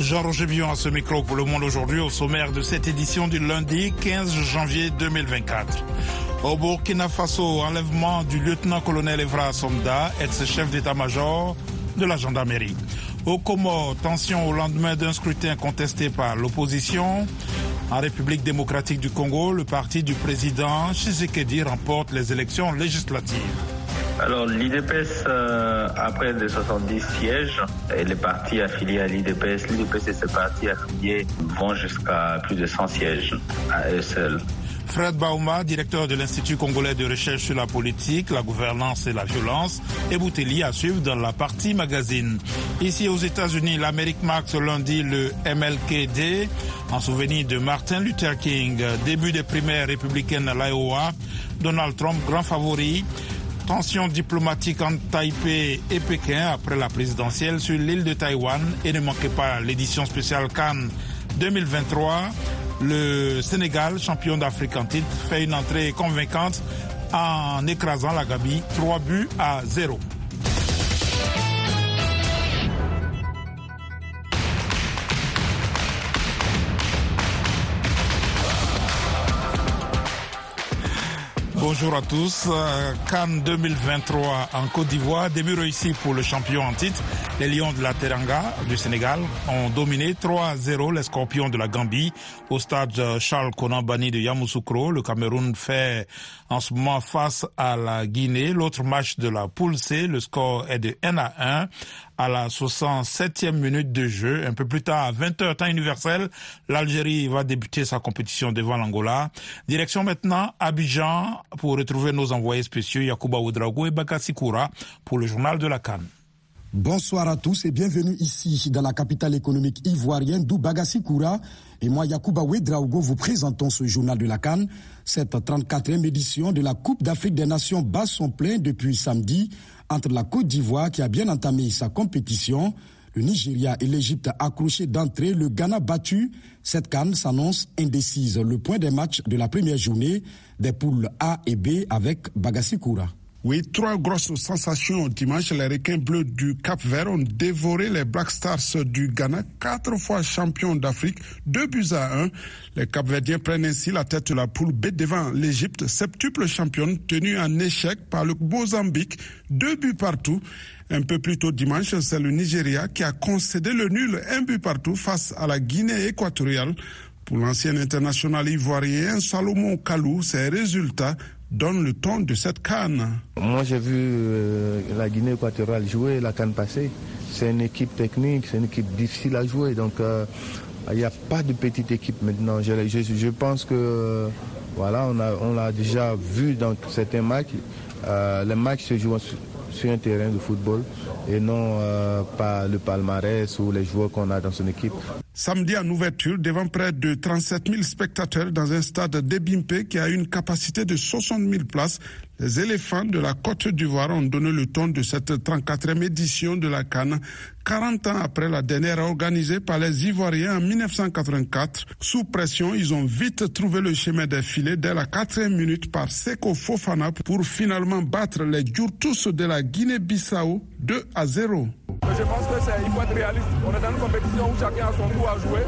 Jean-Roger à ce micro pour Le Monde aujourd'hui au sommaire de cette édition du lundi 15 janvier 2024. Au Burkina Faso, enlèvement du lieutenant-colonel Evra Somda, ex-chef d'état-major de la gendarmerie. Au Comores, tension au lendemain d'un scrutin contesté par l'opposition. En République démocratique du Congo, le parti du président Tshisekedi remporte les élections législatives. Alors l'IDPS, euh, après les 70 sièges, et les partis affiliés à l'IDPS, l'IDPS et ses partis affiliés vont jusqu'à plus de 100 sièges à eux seuls. Fred Bauma, directeur de l'Institut congolais de recherche sur la politique, la gouvernance et la violence, et Bouteli à suivre dans la partie magazine. Ici aux États-Unis, l'Amérique marque ce lundi le MLKD en souvenir de Martin Luther King. Début des primaires républicaines à l'Iowa, Donald Trump grand favori. Tension diplomatique entre Taipei et Pékin après la présidentielle sur l'île de Taïwan et ne manquez pas l'édition spéciale Cannes 2023. Le Sénégal, champion d'Afrique en titre, fait une entrée convaincante en écrasant la Gambie 3 buts à 0. Bonjour à tous. Cannes 2023 en Côte d'Ivoire. Début réussi pour le champion en titre. Les Lions de la Teranga du Sénégal ont dominé 3-0 les Scorpions de la Gambie au stade Charles Conan Bani de Yamoussoukro. Le Cameroun fait en ce moment face à la Guinée. L'autre match de la poule C, le score est de 1 à 1 à la 67e minute de jeu. Un peu plus tard, à 20h temps universel, l'Algérie va débuter sa compétition devant l'Angola. Direction maintenant Abidjan pour retrouver nos envoyés spéciaux Yakuba Oudrago et Bakassi Koura pour le journal de la Cannes. Bonsoir à tous et bienvenue ici dans la capitale économique ivoirienne d'où Bagassi Koura et moi Yakuba Ouedraogo vous présentons ce journal de la Cannes. Cette 34e édition de la Coupe d'Afrique des Nations bat son plein depuis samedi entre la Côte d'Ivoire qui a bien entamé sa compétition, le Nigeria et l'Égypte accrochés d'entrée, le Ghana battu. Cette canne s'annonce indécise. Le point des matchs de la première journée des poules A et B avec Bagassi Koura. Oui, trois grosses sensations. Dimanche, les requins bleus du Cap Vert ont dévoré les Black Stars du Ghana, quatre fois champions d'Afrique, deux buts à un. Les Capverdiens prennent ainsi la tête de la poule B devant l'Égypte, septuple championne, tenue en échec par le Mozambique, deux buts partout. Un peu plus tôt dimanche, c'est le Nigeria qui a concédé le nul, un but partout face à la Guinée équatoriale. Pour l'ancien international ivoirien Salomon Kalou, ces résultats donne le ton de cette canne. Moi, j'ai vu euh, la Guinée équatoriale jouer la canne passée. C'est une équipe technique, c'est une équipe difficile à jouer. Donc, il n'y a pas de petite équipe maintenant. Je, pense que voilà, on l'a déjà vu dans certains matchs. Euh, les matchs se jouent sur un terrain de football et non euh, pas le palmarès ou les joueurs qu'on a dans son équipe. Samedi en ouverture, devant près de 37 000 spectateurs dans un stade d'Ebimpe qui a une capacité de 60 000 places, les éléphants de la Côte d'Ivoire ont donné le ton de cette 34e édition de la Cannes, 40 ans après la dernière organisée par les Ivoiriens en 1984. Sous pression, ils ont vite trouvé le chemin des filets dès la quatrième minute par Seko Fofana pour finalement battre les Djourtous de la Guinée-Bissau 2 à 0. Je pense qu'il faut être réaliste. On est dans une compétition où chacun a son coup à jouer.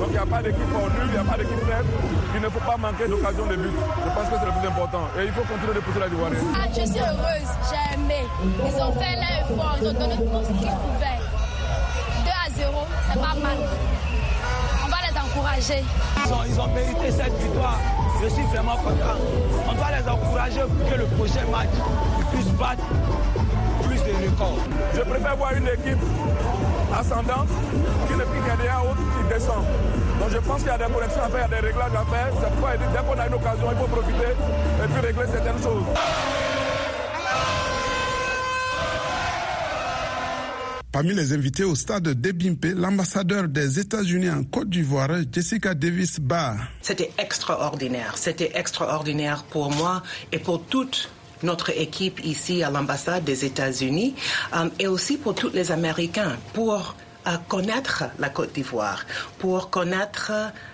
Donc il n'y a pas d'équipe nulle, il n'y a pas d'équipe faible. Il ne faut pas manquer d'occasion de but. Je pense que c'est le plus important. Et il faut continuer de pousser la Ivoirienne. Ah, je suis heureuse, j'ai aimé. Ils ont fait leur effort, ils ont donné tout ce qu'ils pouvaient. 2 à 0, c'est pas mal. On va les encourager. Ils ont, ils ont mérité cette victoire. Je suis vraiment content. On doit les encourager pour que le prochain match, ils puissent battre Je préfère voir une équipe ascendante qui ne pique rien autre qui descend. Donc je pense qu'il y a des corrections à faire, il y a des réglages à faire. C'est pourquoi dès qu'on a une occasion, il faut profiter et puis régler certaines choses. Parmi les invités au stade d'Ebimpe, l'ambassadeur des États-Unis en Côte d'Ivoire, Jessica Davis Barr. C'était extraordinaire. C'était extraordinaire pour moi et pour toute notre équipe ici à l'ambassade des États-Unis euh, et aussi pour tous les Américains pour euh, connaître la Côte d'Ivoire, pour connaître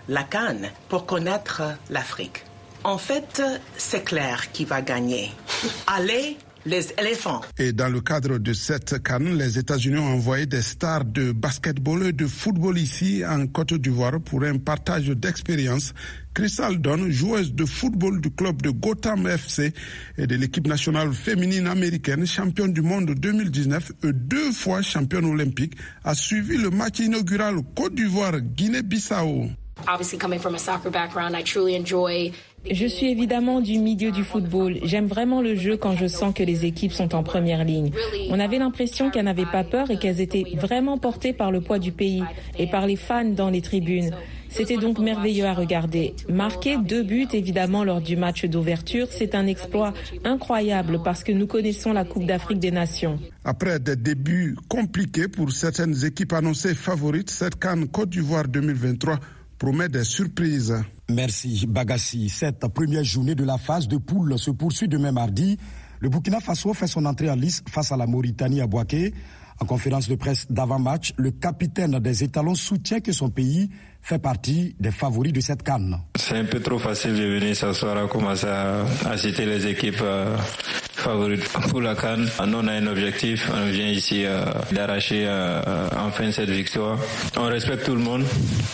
la Cannes, pour connaître l'Afrique. En fait, c'est clair qui va gagner. Aller les éléphants. Et dans le cadre de cette canne, les États-Unis ont envoyé des stars de basketball et de football ici en Côte d'Ivoire pour un partage d'expérience. Crystal Dunn, joueuse de football du club de Gotham FC et de l'équipe nationale féminine américaine, championne du monde 2019 et deux fois championne olympique, a suivi le match inaugural Côte d'Ivoire-Guinée-Bissau. Je suis évidemment du milieu du football. J'aime vraiment le jeu quand je sens que les équipes sont en première ligne. On avait l'impression qu'elles n'avaient pas peur et qu'elles étaient vraiment portées par le poids du pays et par les fans dans les tribunes. C'était donc merveilleux à regarder. Marquer deux buts, évidemment, lors du match d'ouverture, c'est un exploit incroyable parce que nous connaissons la Coupe d'Afrique des Nations. Après des débuts compliqués pour certaines équipes annoncées favorites, cette Cannes Côte d'Ivoire 2023 promet des surprises. Merci Bagassi. Cette première journée de la phase de poule se poursuit demain mardi. Le Burkina Faso fait son entrée en lice face à la Mauritanie à Boaké. En conférence de presse d'avant-match, le capitaine des étalons soutient que son pays fait partie des favoris de cette canne. C'est un peu trop facile de venir s'asseoir à commencer à, citer les équipes euh, favorites pour la canne. Nous, on a un objectif, on vient ici euh, d'arracher euh, enfin cette victoire. On respecte tout le monde,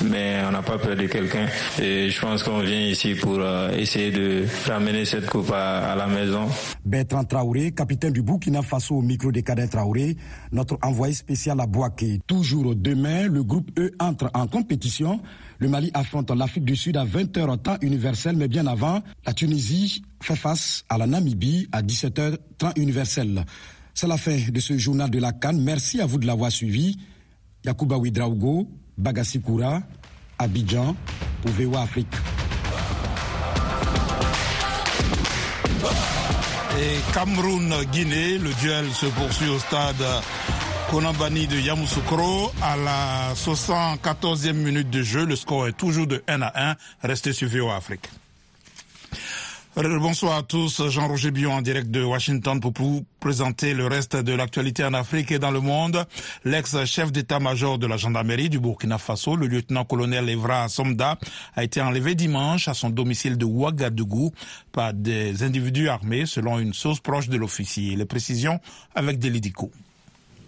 mais on n'a pas peur de quelqu'un. Et je pense qu'on vient ici pour essayer de ramener cette coupe à, la maison. Bertrand Traoré, capitaine du Burkina Faso au micro des cadets Traoré, notre envoyé spécial à Boaké. Toujours demain, le groupe E entre en compétition le Mali affronte l'Afrique du Sud à 20h temps universel, mais bien avant, la Tunisie fait face à la Namibie à 17h temps universel. C'est la fin de ce journal de la Cannes. Merci à vous de l'avoir suivi. Yakuba Ouidraougo, Bagassi Koura, Abidjan, pour VOA Afrique. Et Cameroun-Guinée, le duel se poursuit au stade Konambani de Yamoussoukro à la 74e minute de jeu. Le score est toujours de 1 à 1. Restez sur VO Afrique. Bonsoir à tous, Jean-Roger Bion en direct de Washington pour vous présenter le reste de l'actualité en Afrique et dans le monde. L'ex-chef d'état-major de la gendarmerie du Burkina Faso, le lieutenant-colonel Evra Somda, a été enlevé dimanche à son domicile de Ouagadougou par des individus armés selon une source proche de l'officier. Les précisions avec Delidico.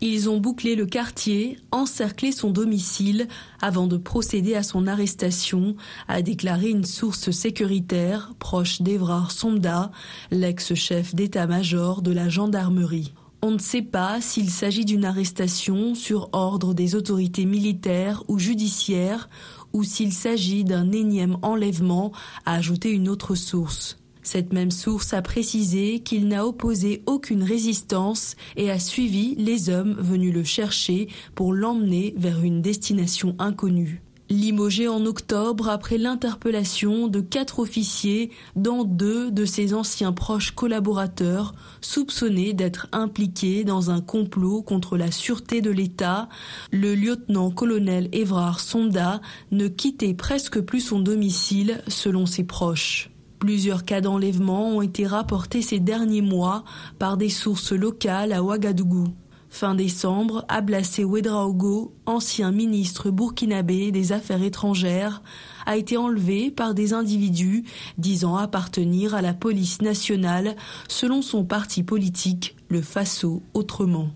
Ils ont bouclé le quartier, encerclé son domicile avant de procéder à son arrestation, a déclaré une source sécuritaire proche d'Evrard Sonda, l'ex-chef d'état-major de la gendarmerie. On ne sait pas s'il s'agit d'une arrestation sur ordre des autorités militaires ou judiciaires ou s'il s'agit d'un énième enlèvement, a ajouté une autre source. Cette même source a précisé qu'il n'a opposé aucune résistance et a suivi les hommes venus le chercher pour l'emmener vers une destination inconnue. Limogé en octobre après l'interpellation de quatre officiers, dont deux de ses anciens proches collaborateurs, soupçonnés d'être impliqués dans un complot contre la sûreté de l'État, le lieutenant-colonel Évrard Sonda ne quittait presque plus son domicile selon ses proches. Plusieurs cas d'enlèvement ont été rapportés ces derniers mois par des sources locales à Ouagadougou. Fin décembre, Ablassé Ouedraogo, ancien ministre burkinabé des Affaires étrangères, a été enlevé par des individus disant appartenir à la police nationale selon son parti politique, le Faso autrement.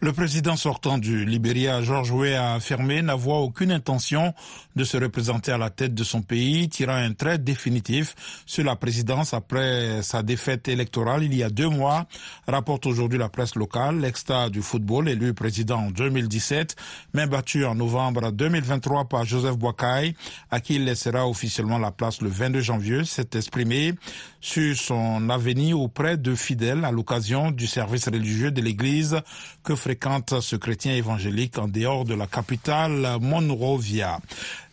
Le président sortant du Libéria, Georges Weah, a affirmé n'avoir aucune intention de se représenter à la tête de son pays, tirant un trait définitif sur la présidence après sa défaite électorale il y a deux mois, rapporte aujourd'hui la presse locale. L'ex-star du football, élu président en 2017, mais battu en novembre 2023 par Joseph Boakai, à qui il laissera officiellement la place le 22 janvier, s'est exprimé sur son avenir auprès de fidèles à l'occasion du service religieux de l'église que fréquente ce chrétien évangélique en dehors de la capitale Monrovia.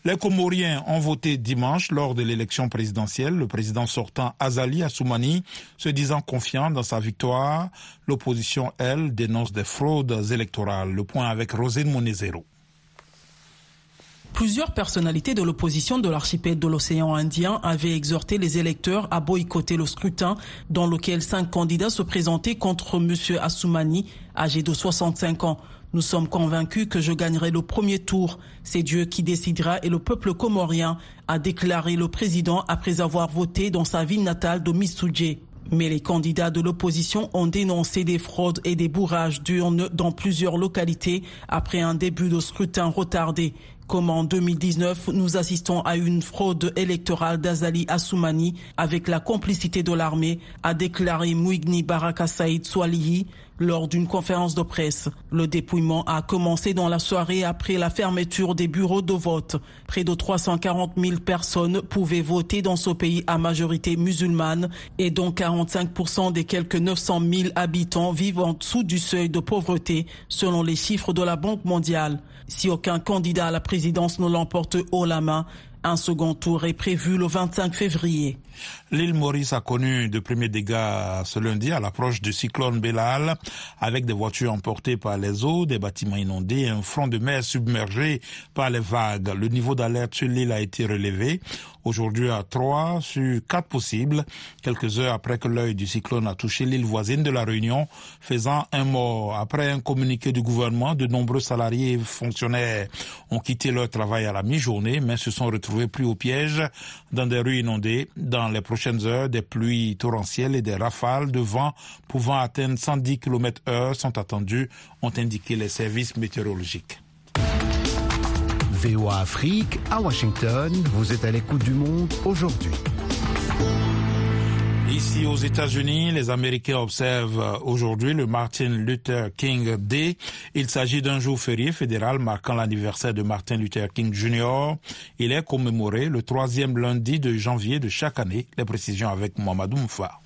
Les Comoriens ont voté dimanche lors de l'élection présidentielle. Le président sortant Azali Assoumani se disant confiant dans sa victoire. L'opposition, elle, dénonce des fraudes électorales. Le point avec Rosine Monezero. Plusieurs personnalités de l'opposition de l'archipel de l'océan Indien avaient exhorté les électeurs à boycotter le scrutin dans lequel cinq candidats se présentaient contre M. Assoumani, âgé de 65 ans. Nous sommes convaincus que je gagnerai le premier tour. C'est Dieu qui décidera et le peuple comorien, a déclaré le président après avoir voté dans sa ville natale de Missoudié. Mais les candidats de l'opposition ont dénoncé des fraudes et des bourrages d'urnes dans plusieurs localités après un début de scrutin retardé. Comme en 2019, nous assistons à une fraude électorale d'Azali Assoumani avec la complicité de l'armée, a déclaré Mouigni Baraka Saïd Swalihi lors d'une conférence de presse. Le dépouillement a commencé dans la soirée après la fermeture des bureaux de vote. Près de 340 000 personnes pouvaient voter dans ce pays à majorité musulmane et dont 45% des quelques 900 000 habitants vivent en dessous du seuil de pauvreté selon les chiffres de la Banque mondiale. Si aucun candidat à la présidence ne l'emporte haut la main, un second tour est prévu le 25 février. L'île Maurice a connu de premiers dégâts ce lundi à l'approche du cyclone Bellal, avec des voitures emportées par les eaux, des bâtiments inondés et un front de mer submergé par les vagues. Le niveau d'alerte sur l'île a été relevé aujourd'hui à 3 sur 4 possibles, quelques heures après que l'œil du cyclone a touché l'île voisine de la Réunion, faisant un mort. Après un communiqué du gouvernement, de nombreux salariés et fonctionnaires ont quitté leur travail à la mi-journée, mais se sont retrouvés pris au piège dans des rues inondées. Dans les prochaines des pluies torrentielles et des rafales de vent pouvant atteindre 110 km heure sont attendues, ont indiqué les services météorologiques. VOA Afrique à Washington, vous êtes à l'écoute du monde aujourd'hui. Ici aux États-Unis, les Américains observent aujourd'hui le Martin Luther King Day. Il s'agit d'un jour férié fédéral marquant l'anniversaire de Martin Luther King Jr. Il est commémoré le troisième lundi de janvier de chaque année. Les précisions avec Mohamedou Moufa.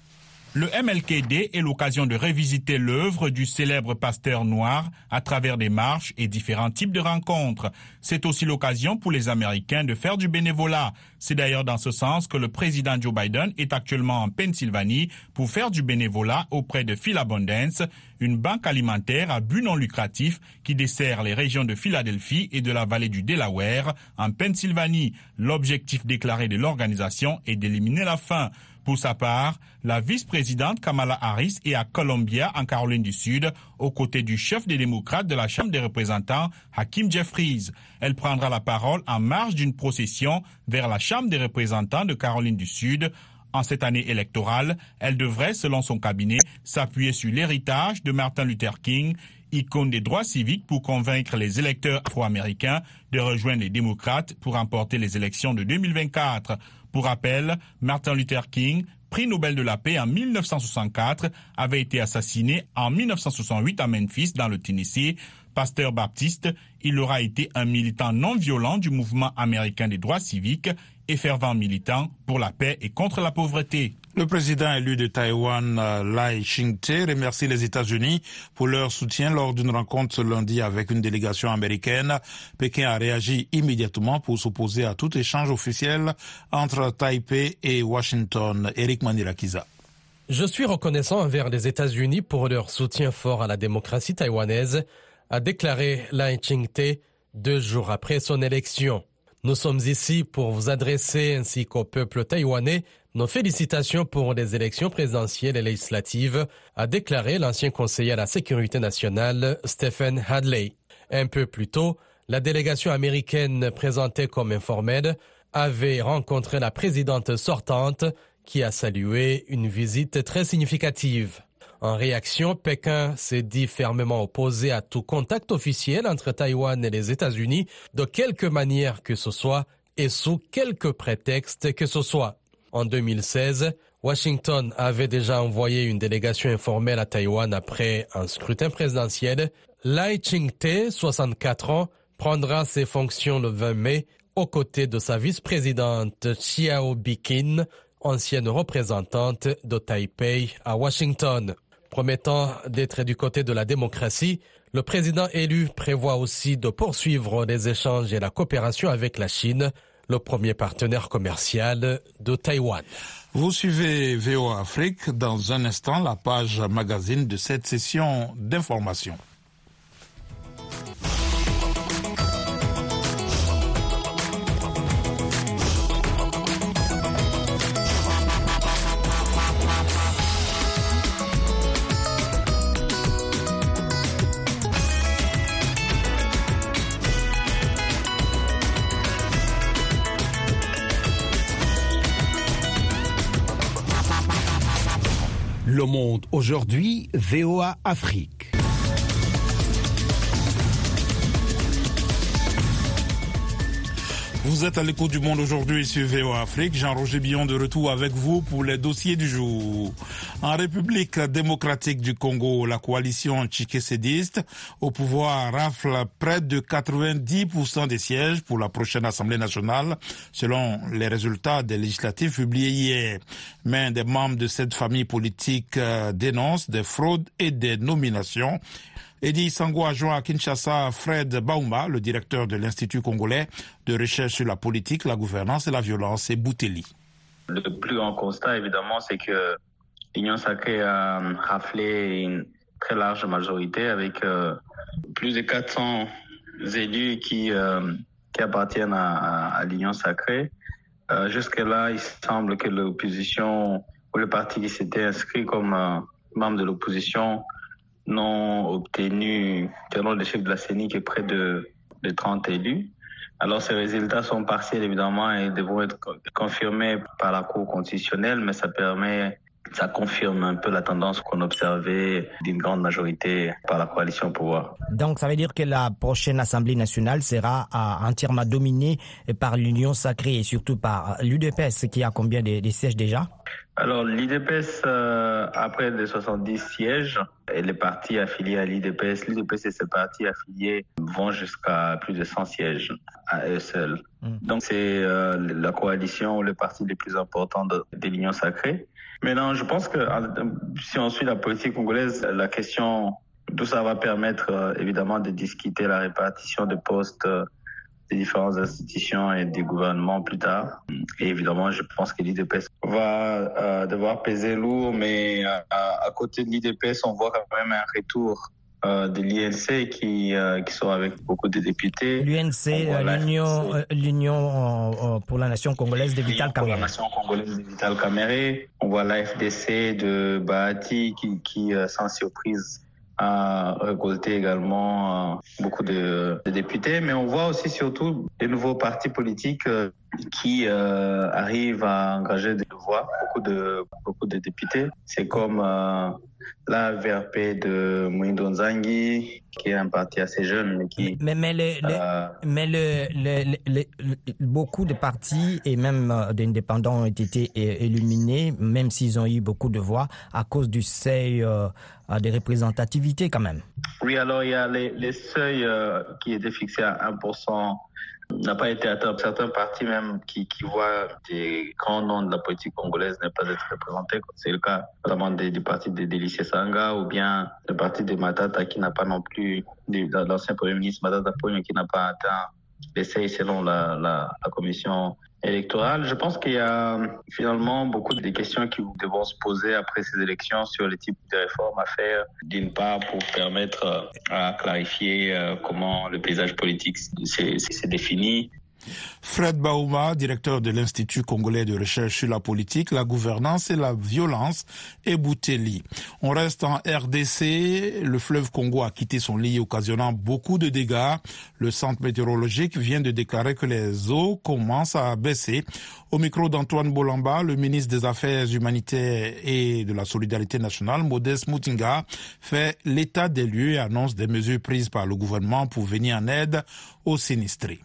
Le MLKD est l'occasion de revisiter l'œuvre du célèbre pasteur noir à travers des marches et différents types de rencontres. C'est aussi l'occasion pour les Américains de faire du bénévolat. C'est d'ailleurs dans ce sens que le président Joe Biden est actuellement en Pennsylvanie pour faire du bénévolat auprès de Philabundance, une banque alimentaire à but non lucratif qui dessert les régions de Philadelphie et de la vallée du Delaware en Pennsylvanie. L'objectif déclaré de l'organisation est d'éliminer la faim. Pour sa part, la vice-présidente Kamala Harris est à Columbia, en Caroline du Sud, aux côtés du chef des démocrates de la Chambre des représentants, Hakim Jeffries. Elle prendra la parole en marge d'une procession vers la Chambre des représentants de Caroline du Sud. En cette année électorale, elle devrait, selon son cabinet, s'appuyer sur l'héritage de Martin Luther King, icône des droits civiques pour convaincre les électeurs afro-américains de rejoindre les démocrates pour remporter les élections de 2024. Pour rappel, Martin Luther King, prix Nobel de la paix en 1964, avait été assassiné en 1968 à Memphis, dans le Tennessee. Pasteur baptiste, il aura été un militant non violent du mouvement américain des droits civiques et fervent militant pour la paix et contre la pauvreté. Le président élu de Taïwan, euh, Lai Ching-te, remercie les États-Unis pour leur soutien lors d'une rencontre ce lundi avec une délégation américaine. Pékin a réagi immédiatement pour s'opposer à tout échange officiel entre Taipei et Washington. Eric Manirakiza. Je suis reconnaissant envers les États-Unis pour leur soutien fort à la démocratie taïwanaise, a déclaré Lai Ching-te deux jours après son élection. Nous sommes ici pour vous adresser ainsi qu'au peuple taïwanais nos félicitations pour les élections présidentielles et législatives, a déclaré l'ancien conseiller à la sécurité nationale Stephen Hadley. Un peu plus tôt, la délégation américaine présentée comme informelle avait rencontré la présidente sortante qui a salué une visite très significative. En réaction, Pékin s'est dit fermement opposé à tout contact officiel entre Taïwan et les États-Unis de quelque manière que ce soit et sous quelque prétexte que ce soit. En 2016, Washington avait déjà envoyé une délégation informelle à Taïwan après un scrutin présidentiel. Lai Ching-te, 64 ans, prendra ses fonctions le 20 mai aux côtés de sa vice-présidente Xiao Bikin, ancienne représentante de Taipei à Washington. Promettant d'être du côté de la démocratie, le président élu prévoit aussi de poursuivre les échanges et la coopération avec la Chine le premier partenaire commercial de Taïwan. Vous suivez VO Afrique dans un instant la page magazine de cette session d'information. Aujourd'hui, VOA Afrique. Vous êtes à l'écoute du monde aujourd'hui sur VOA Afrique. Jean-Roger Billon de retour avec vous pour les dossiers du jour. En République démocratique du Congo, la coalition tchikésédiste au pouvoir rafle près de 90% des sièges pour la prochaine Assemblée nationale, selon les résultats des législatives publiés hier. Mais des membres de cette famille politique euh, dénoncent des fraudes et des nominations Eddie Sango a joint à Kinshasa Fred Bauma, le directeur de l'Institut congolais de recherche sur la politique, la gouvernance et la violence, et Bouteli. Le plus grand constat, évidemment, c'est que l'Union sacrée a raflé une très large majorité avec euh, plus de 400 élus qui, euh, qui appartiennent à, l'Union sacrée. Euh, Jusque-là, il semble que l'opposition ou le parti qui s'était inscrit comme euh, membre de l'opposition n'ont obtenu, selon le chef de la CENI, que près de, de 30 élus. Alors ces résultats sont partiels évidemment et devront être confirmés par la Cour constitutionnelle, mais ça permet, ça confirme un peu la tendance qu'on observait d'une grande majorité par la coalition au pouvoir. Donc ça veut dire que la prochaine Assemblée nationale sera entièrement dominée par l'Union sacrée et surtout par l'UDPS qui a combien de, de sièges déjà? Alors, l'IDPS, euh, après les 70 sièges, et les partis affiliés à l'IDPS, l'IDPS et ses partis affiliés vont jusqu'à plus de 100 sièges à eux seuls. Mm. Donc, c'est euh, la coalition ou le parti le plus important de, de l'Union sacrée. Maintenant, je pense que si on suit la politique congolaise, la question, tout ça va permettre euh, évidemment de discuter la répartition des postes des différentes institutions et des gouvernements plus tard. Et évidemment, je pense que l'IDPS va euh, devoir peser lourd, mais euh, à côté de l'IDPS, on voit quand même un retour euh, de l'INC qui, euh, qui sont avec beaucoup de députés. L'UNC, l'Union, l'Union pour la nation congolaise de Vital Kamere. Pour la nation congolaise de Vital Kamere. On voit l'AFDC de Bahati qui, qui sans surprise, a récolté également euh, beaucoup de, de, députés, mais on voit aussi surtout des nouveaux partis politiques euh, qui euh, arrivent à engager des voix, beaucoup de, beaucoup de députés. C'est comme euh, la VRP de Mouindo Nzangi, qui est un parti assez jeune, mais qui... Mais, mais, le, euh, mais le, le, beaucoup de partis et même d'indépendants ont été éliminés, même s'ils ont eu beaucoup de voix, à cause du seuil de représentativité quand même. Oui, alors il y a les, les seuils qui étaient fixés à 1% n'a pas été atteint. Certains partis même qui, qui voient des grands noms de la politique congolaise ne pas être représentés. C'est le cas notamment des, du parti de Délicie Sanga ou bien le parti de Matata qui n'a pas non plus, l'ancien premier ministre Matata Pogno qui n'a pas atteint l'essai selon la, la commission électorale. Je pense qu'il y a finalement beaucoup de questions qui devront se poser après ces élections sur les types de réformes à faire, d'une part pour permettre à clarifier comment le paysage politique s'est défini, Fred Bauma, directeur de l'Institut congolais de recherche sur la politique, la gouvernance et la violence, et Bouteli. On reste en RDC. Le fleuve Congo a quitté son lit, occasionnant beaucoup de dégâts. Le centre météorologique vient de déclarer que les eaux commencent à baisser. Au micro d'Antoine Bolamba, le ministre des Affaires humanitaires et de la Solidarité nationale, Modeste Moutinga, fait l'état des lieux et annonce des mesures prises par le gouvernement pour venir en aide aux sinistrés.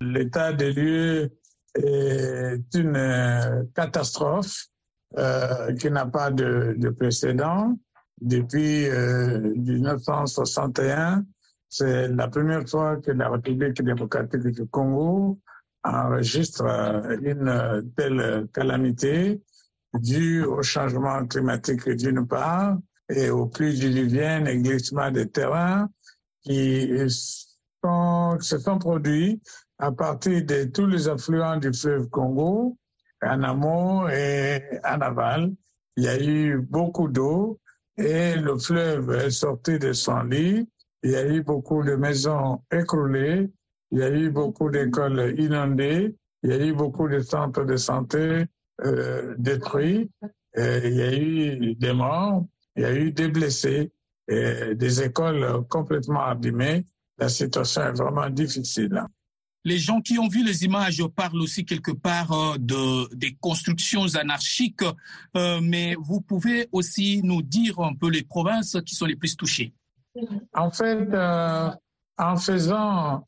L'état des lieux est une catastrophe euh, qui n'a pas de, de, précédent. Depuis euh, 1961, c'est la première fois que la République démocratique du Congo enregistre une telle calamité due au changement climatique d'une part et au pluies diluviennes et glissement des terrains qui se sont produits à partir de tous les affluents du fleuve Congo, en amont et en aval. Il y a eu beaucoup d'eau et le fleuve est sorti de son lit. Il y a eu beaucoup de maisons écroulées. Il y a eu beaucoup d'écoles inondées. Il y a eu beaucoup de centres de santé euh, détruits. Il y a eu des morts. Il y a eu des blessés. Des écoles complètement abîmées. La situation est vraiment difficile. Les gens qui ont vu les images parlent aussi quelque part euh, de des constructions anarchiques, euh, mais vous pouvez aussi nous dire un peu les provinces qui sont les plus touchées. En fait, euh, en faisant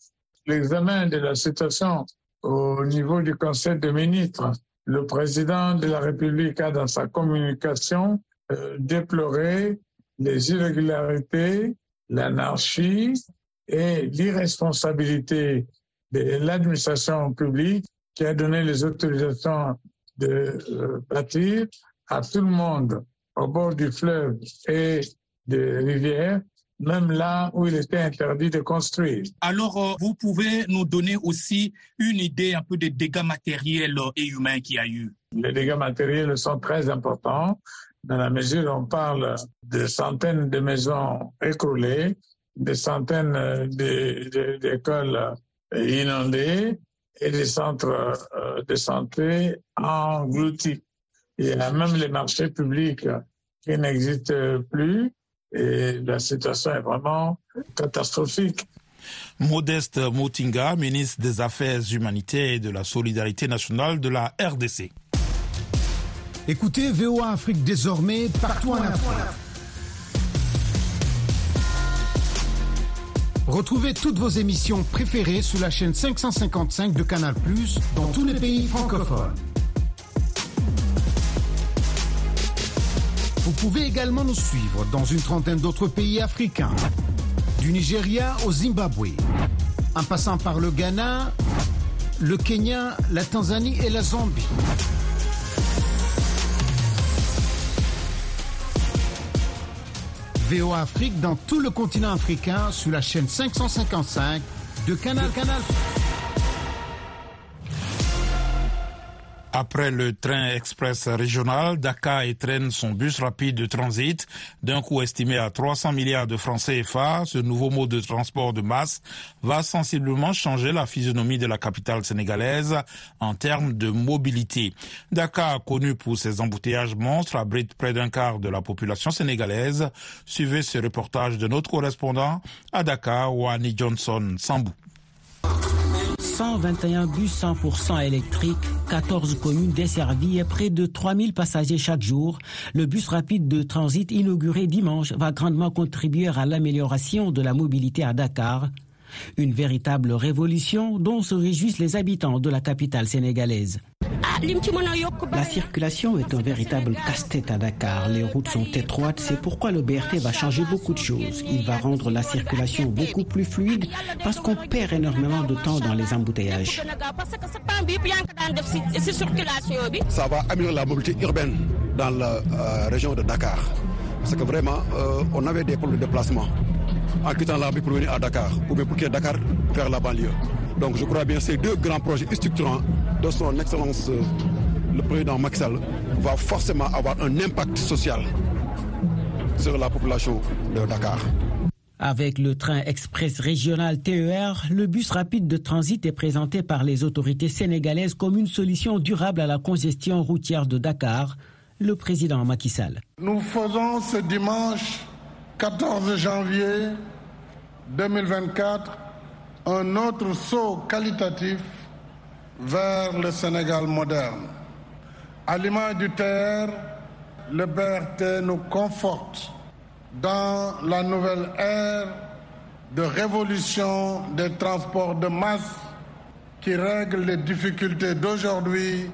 l'examen de la situation au niveau du Conseil des ministres, le président de la République a dans sa communication déploré les irrégularités, l'anarchie et l'irresponsabilité l'administration publique qui a donné les autorisations de euh, bâtir à tout le monde au bord du fleuve et des rivières, même là où il était interdit de construire. Alors, euh, vous pouvez nous donner aussi une idée un peu des dégâts matériels et humains qu'il y a eu. Les dégâts matériels sont très importants dans la mesure où on parle de centaines de maisons écroulées, de centaines d'écoles inondées et des centres euh, de santé engloutis. Il y a même les marchés publics qui n'existent plus et la situation est vraiment catastrophique. Modeste Moutinga, ministre des Affaires humanitaires et de la solidarité nationale de la RDC. Écoutez VOA Afrique désormais partout en Afrique. Retrouvez toutes vos émissions préférées sur la chaîne 555 de Canal dans tous les pays francophones. Vous pouvez également nous suivre dans une trentaine d'autres pays africains, du Nigeria au Zimbabwe, en passant par le Ghana, le Kenya, la Tanzanie et la Zambie. VOA Afrique dans tout le continent africain sur la chaîne 555 de Canal Canal. Après le train express régional, Dakar étraîne son bus rapide de transit d'un coût estimé à 300 milliards de francs CFA. Ce nouveau mode de transport de masse va sensiblement changer la physionomie de la capitale sénégalaise en termes de mobilité. Dakar, connu pour ses embouteillages monstres, abrite près d'un quart de la population sénégalaise. Suivez ce reportage de notre correspondant à Dakar, Wani Johnson Sambou. 121 bus 100% électriques, 14 communes desservies et près de 3000 passagers chaque jour. Le bus rapide de transit inauguré dimanche va grandement contribuer à l'amélioration de la mobilité à Dakar. Une véritable révolution dont se réjouissent les habitants de la capitale sénégalaise. La circulation est un véritable casse-tête à Dakar. Les routes sont étroites, c'est pourquoi le BRT va changer beaucoup de choses. Il va rendre la circulation beaucoup plus fluide parce qu'on perd énormément de temps dans les embouteillages. Ça va améliorer la mobilité urbaine dans la euh, région de Dakar. Parce que vraiment, euh, on avait des problèmes de déplacement en quittant la pour venir à Dakar ou bien pour quitter Dakar vers la banlieue. Donc je crois bien ces deux grands projets structurants de son Excellence euh, le président Macky Sall va forcément avoir un impact social sur la population de Dakar. Avec le train express régional TER, le bus rapide de transit est présenté par les autorités sénégalaises comme une solution durable à la congestion routière de Dakar, le président Macky Sall. Nous faisons ce dimanche 14 janvier 2024 un autre saut qualitatif vers le Sénégal moderne. À l'image du TR, le BRT nous conforte dans la nouvelle ère de révolution des transports de masse qui règle les difficultés d'aujourd'hui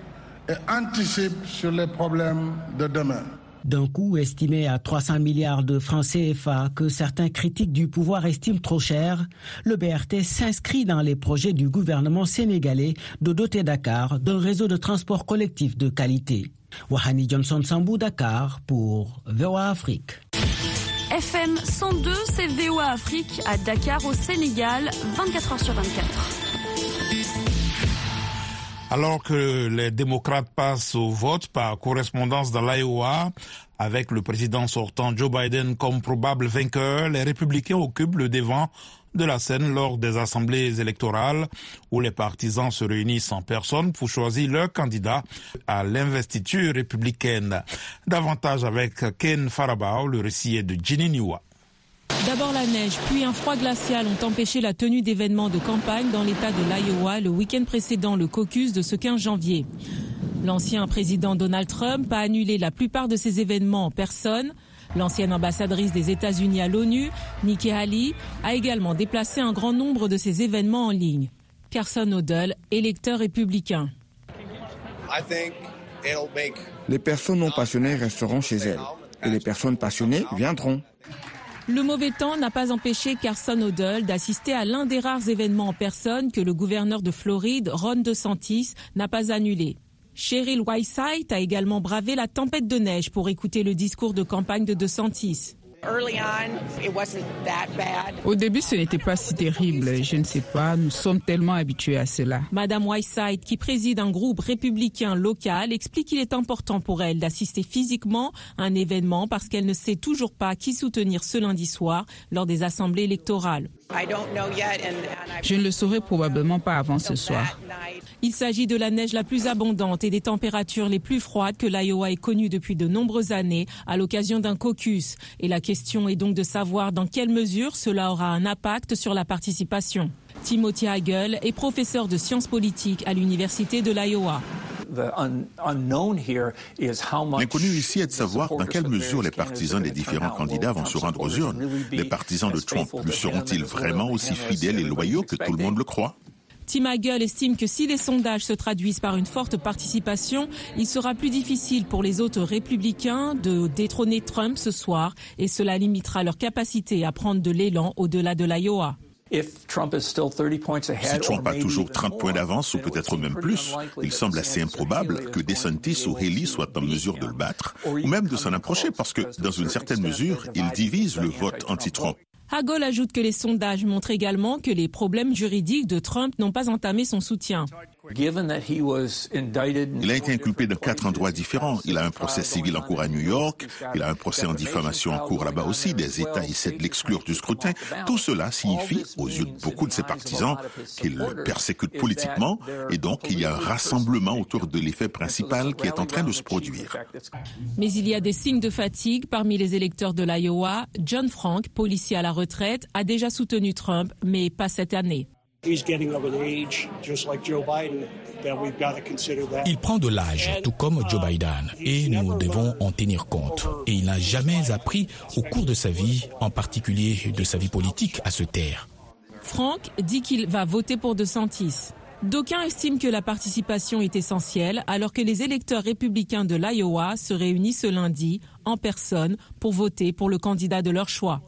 et anticipe sur les problèmes de demain d'un coût estimé à 300 milliards de francs CFA que certains critiques du pouvoir estiment trop cher, le BRT s'inscrit dans les projets du gouvernement sénégalais de doter Dakar d'un réseau de transport collectif de qualité. Wahani Johnson Sambou Dakar pour VOA Afrique. FM 102, c'est VOA Afrique à Dakar au Sénégal, 24 heures sur 24. Alors que les démocrates passent au vote par correspondance dans l'Iowa, avec le président sortant Joe Biden comme probable vainqueur, les républicains occupent le devant de la scène lors des assemblées électorales où les partisans se réunissent en personne pour choisir leur candidat à l'investiture républicaine. Davantage avec Ken Farabao, le récit de Ginny Niwa. D'abord la neige, puis un froid glacial ont empêché la tenue d'événements de campagne dans l'état de l'Iowa le week-end précédent le caucus de ce 15 janvier. L'ancien président Donald Trump a annulé la plupart de ces événements en personne. L'ancienne ambassadrice des États-Unis à l'ONU, Nikki Haley, a également déplacé un grand nombre de ces événements en ligne. Carson Odell, électeur républicain. Les personnes non passionnées resteront chez elles et les personnes passionnées viendront. Le mauvais temps n'a pas empêché Carson Odell d'assister à l'un des rares événements en personne que le gouverneur de Floride, Ron DeSantis, n'a pas annulé. Cheryl Whiteside a également bravé la tempête de neige pour écouter le discours de campagne de DeSantis. Au début, ce n'était pas si terrible. Je ne sais pas, nous sommes tellement habitués à cela. Madame Whiteside, qui préside un groupe républicain local, explique qu'il est important pour elle d'assister physiquement à un événement parce qu'elle ne sait toujours pas qui soutenir ce lundi soir lors des assemblées électorales. Je ne le saurai probablement pas avant ce soir. Il s'agit de la neige la plus abondante et des températures les plus froides que l'Iowa ait connues depuis de nombreuses années à l'occasion d'un caucus. Et la question est donc de savoir dans quelle mesure cela aura un impact sur la participation. Timothy Hagel est professeur de sciences politiques à l'Université de l'Iowa. L'inconnu ici est de savoir dans quelle mesure les partisans des différents candidats vont se rendre aux urnes. Les partisans de Trump lui seront-ils vraiment aussi fidèles et loyaux que tout le monde le croit? Tim Hagel estime que si les sondages se traduisent par une forte participation, il sera plus difficile pour les autres républicains de détrôner Trump ce soir et cela limitera leur capacité à prendre de l'élan au-delà de l'Iowa. Si Trump a toujours 30 points d'avance ou peut-être même plus, il semble assez improbable que DeSantis ou Haley soient en mesure de le battre, ou même de s'en approcher parce que, dans une certaine mesure, il divise le vote anti-Trump. Hagel ajoute que les sondages montrent également que les problèmes juridiques de Trump n'ont pas entamé son soutien. Il a été inculpé de quatre endroits différents. Il a un procès civil en cours à New York. Il a un procès en diffamation en cours là-bas aussi. Des États essaient de l'exclure du scrutin. Tout cela signifie, aux yeux de beaucoup de ses partisans, qu'il le persécute politiquement et donc il y a un rassemblement autour de l'effet principal qui est en train de se produire. Mais il y a des signes de fatigue parmi les électeurs de l'Iowa. John Frank, policier à la retraite, a déjà soutenu Trump, mais pas cette année. Il prend de l'âge, tout comme Joe Biden, et nous devons en tenir compte. Et il n'a jamais appris au cours de sa vie, en particulier de sa vie politique, à se taire. Frank dit qu'il va voter pour DeSantis. D'aucuns estiment que la participation est essentielle alors que les électeurs républicains de l'Iowa se réunissent ce lundi en personne pour voter pour le candidat de leur choix.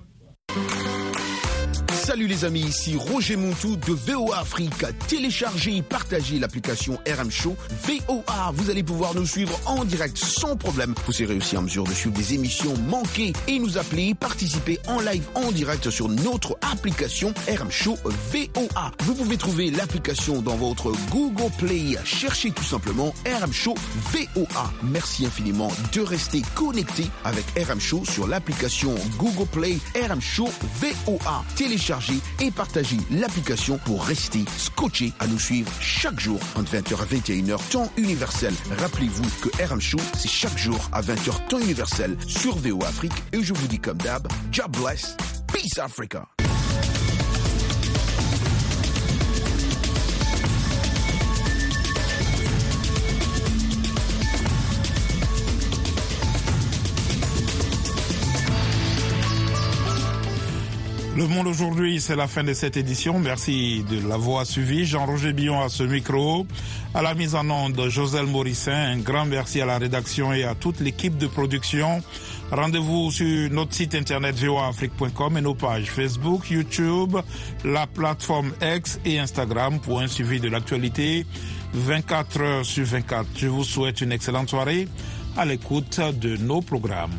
Salut les amis, ici Roger Montou de VOA Afrique. Téléchargez et partagez l'application RM Show VOA. Vous allez pouvoir nous suivre en direct sans problème. Vous serez aussi en mesure de suivre des émissions manquées et nous appeler, participer en live en direct sur notre application RM Show VOA. Vous pouvez trouver l'application dans votre Google Play. Cherchez tout simplement RM Show VOA. Merci infiniment de rester connecté avec RM Show sur l'application Google Play RM Show VOA. Et partagez l'application pour rester scotché à nous suivre chaque jour entre 20h à 21h temps universel. Rappelez-vous que RM Show, c'est chaque jour à 20h temps universel sur VO Afrique et je vous dis comme d'hab, job bless, peace Africa. Le monde aujourd'hui, c'est la fin de cette édition. Merci de l'avoir suivi. Jean-Roger Billon à ce micro. À la mise en onde, Joselle Morissin. Un grand merci à la rédaction et à toute l'équipe de production. Rendez-vous sur notre site internet voafrique.com et nos pages Facebook, YouTube, la plateforme X et Instagram pour un suivi de l'actualité 24 heures sur 24. Je vous souhaite une excellente soirée à l'écoute de nos programmes.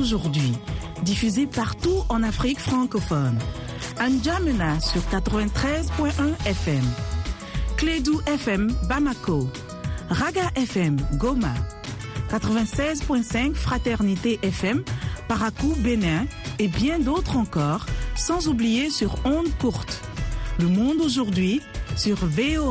Le Monde aujourd'hui, diffusé partout en Afrique francophone. Anjamena sur 93.1 FM. Clédou FM Bamako. Raga FM Goma, 96.5 Fraternité FM Paracou Bénin et bien d'autres encore, sans oublier sur ondes courtes. Le monde aujourd'hui sur VOA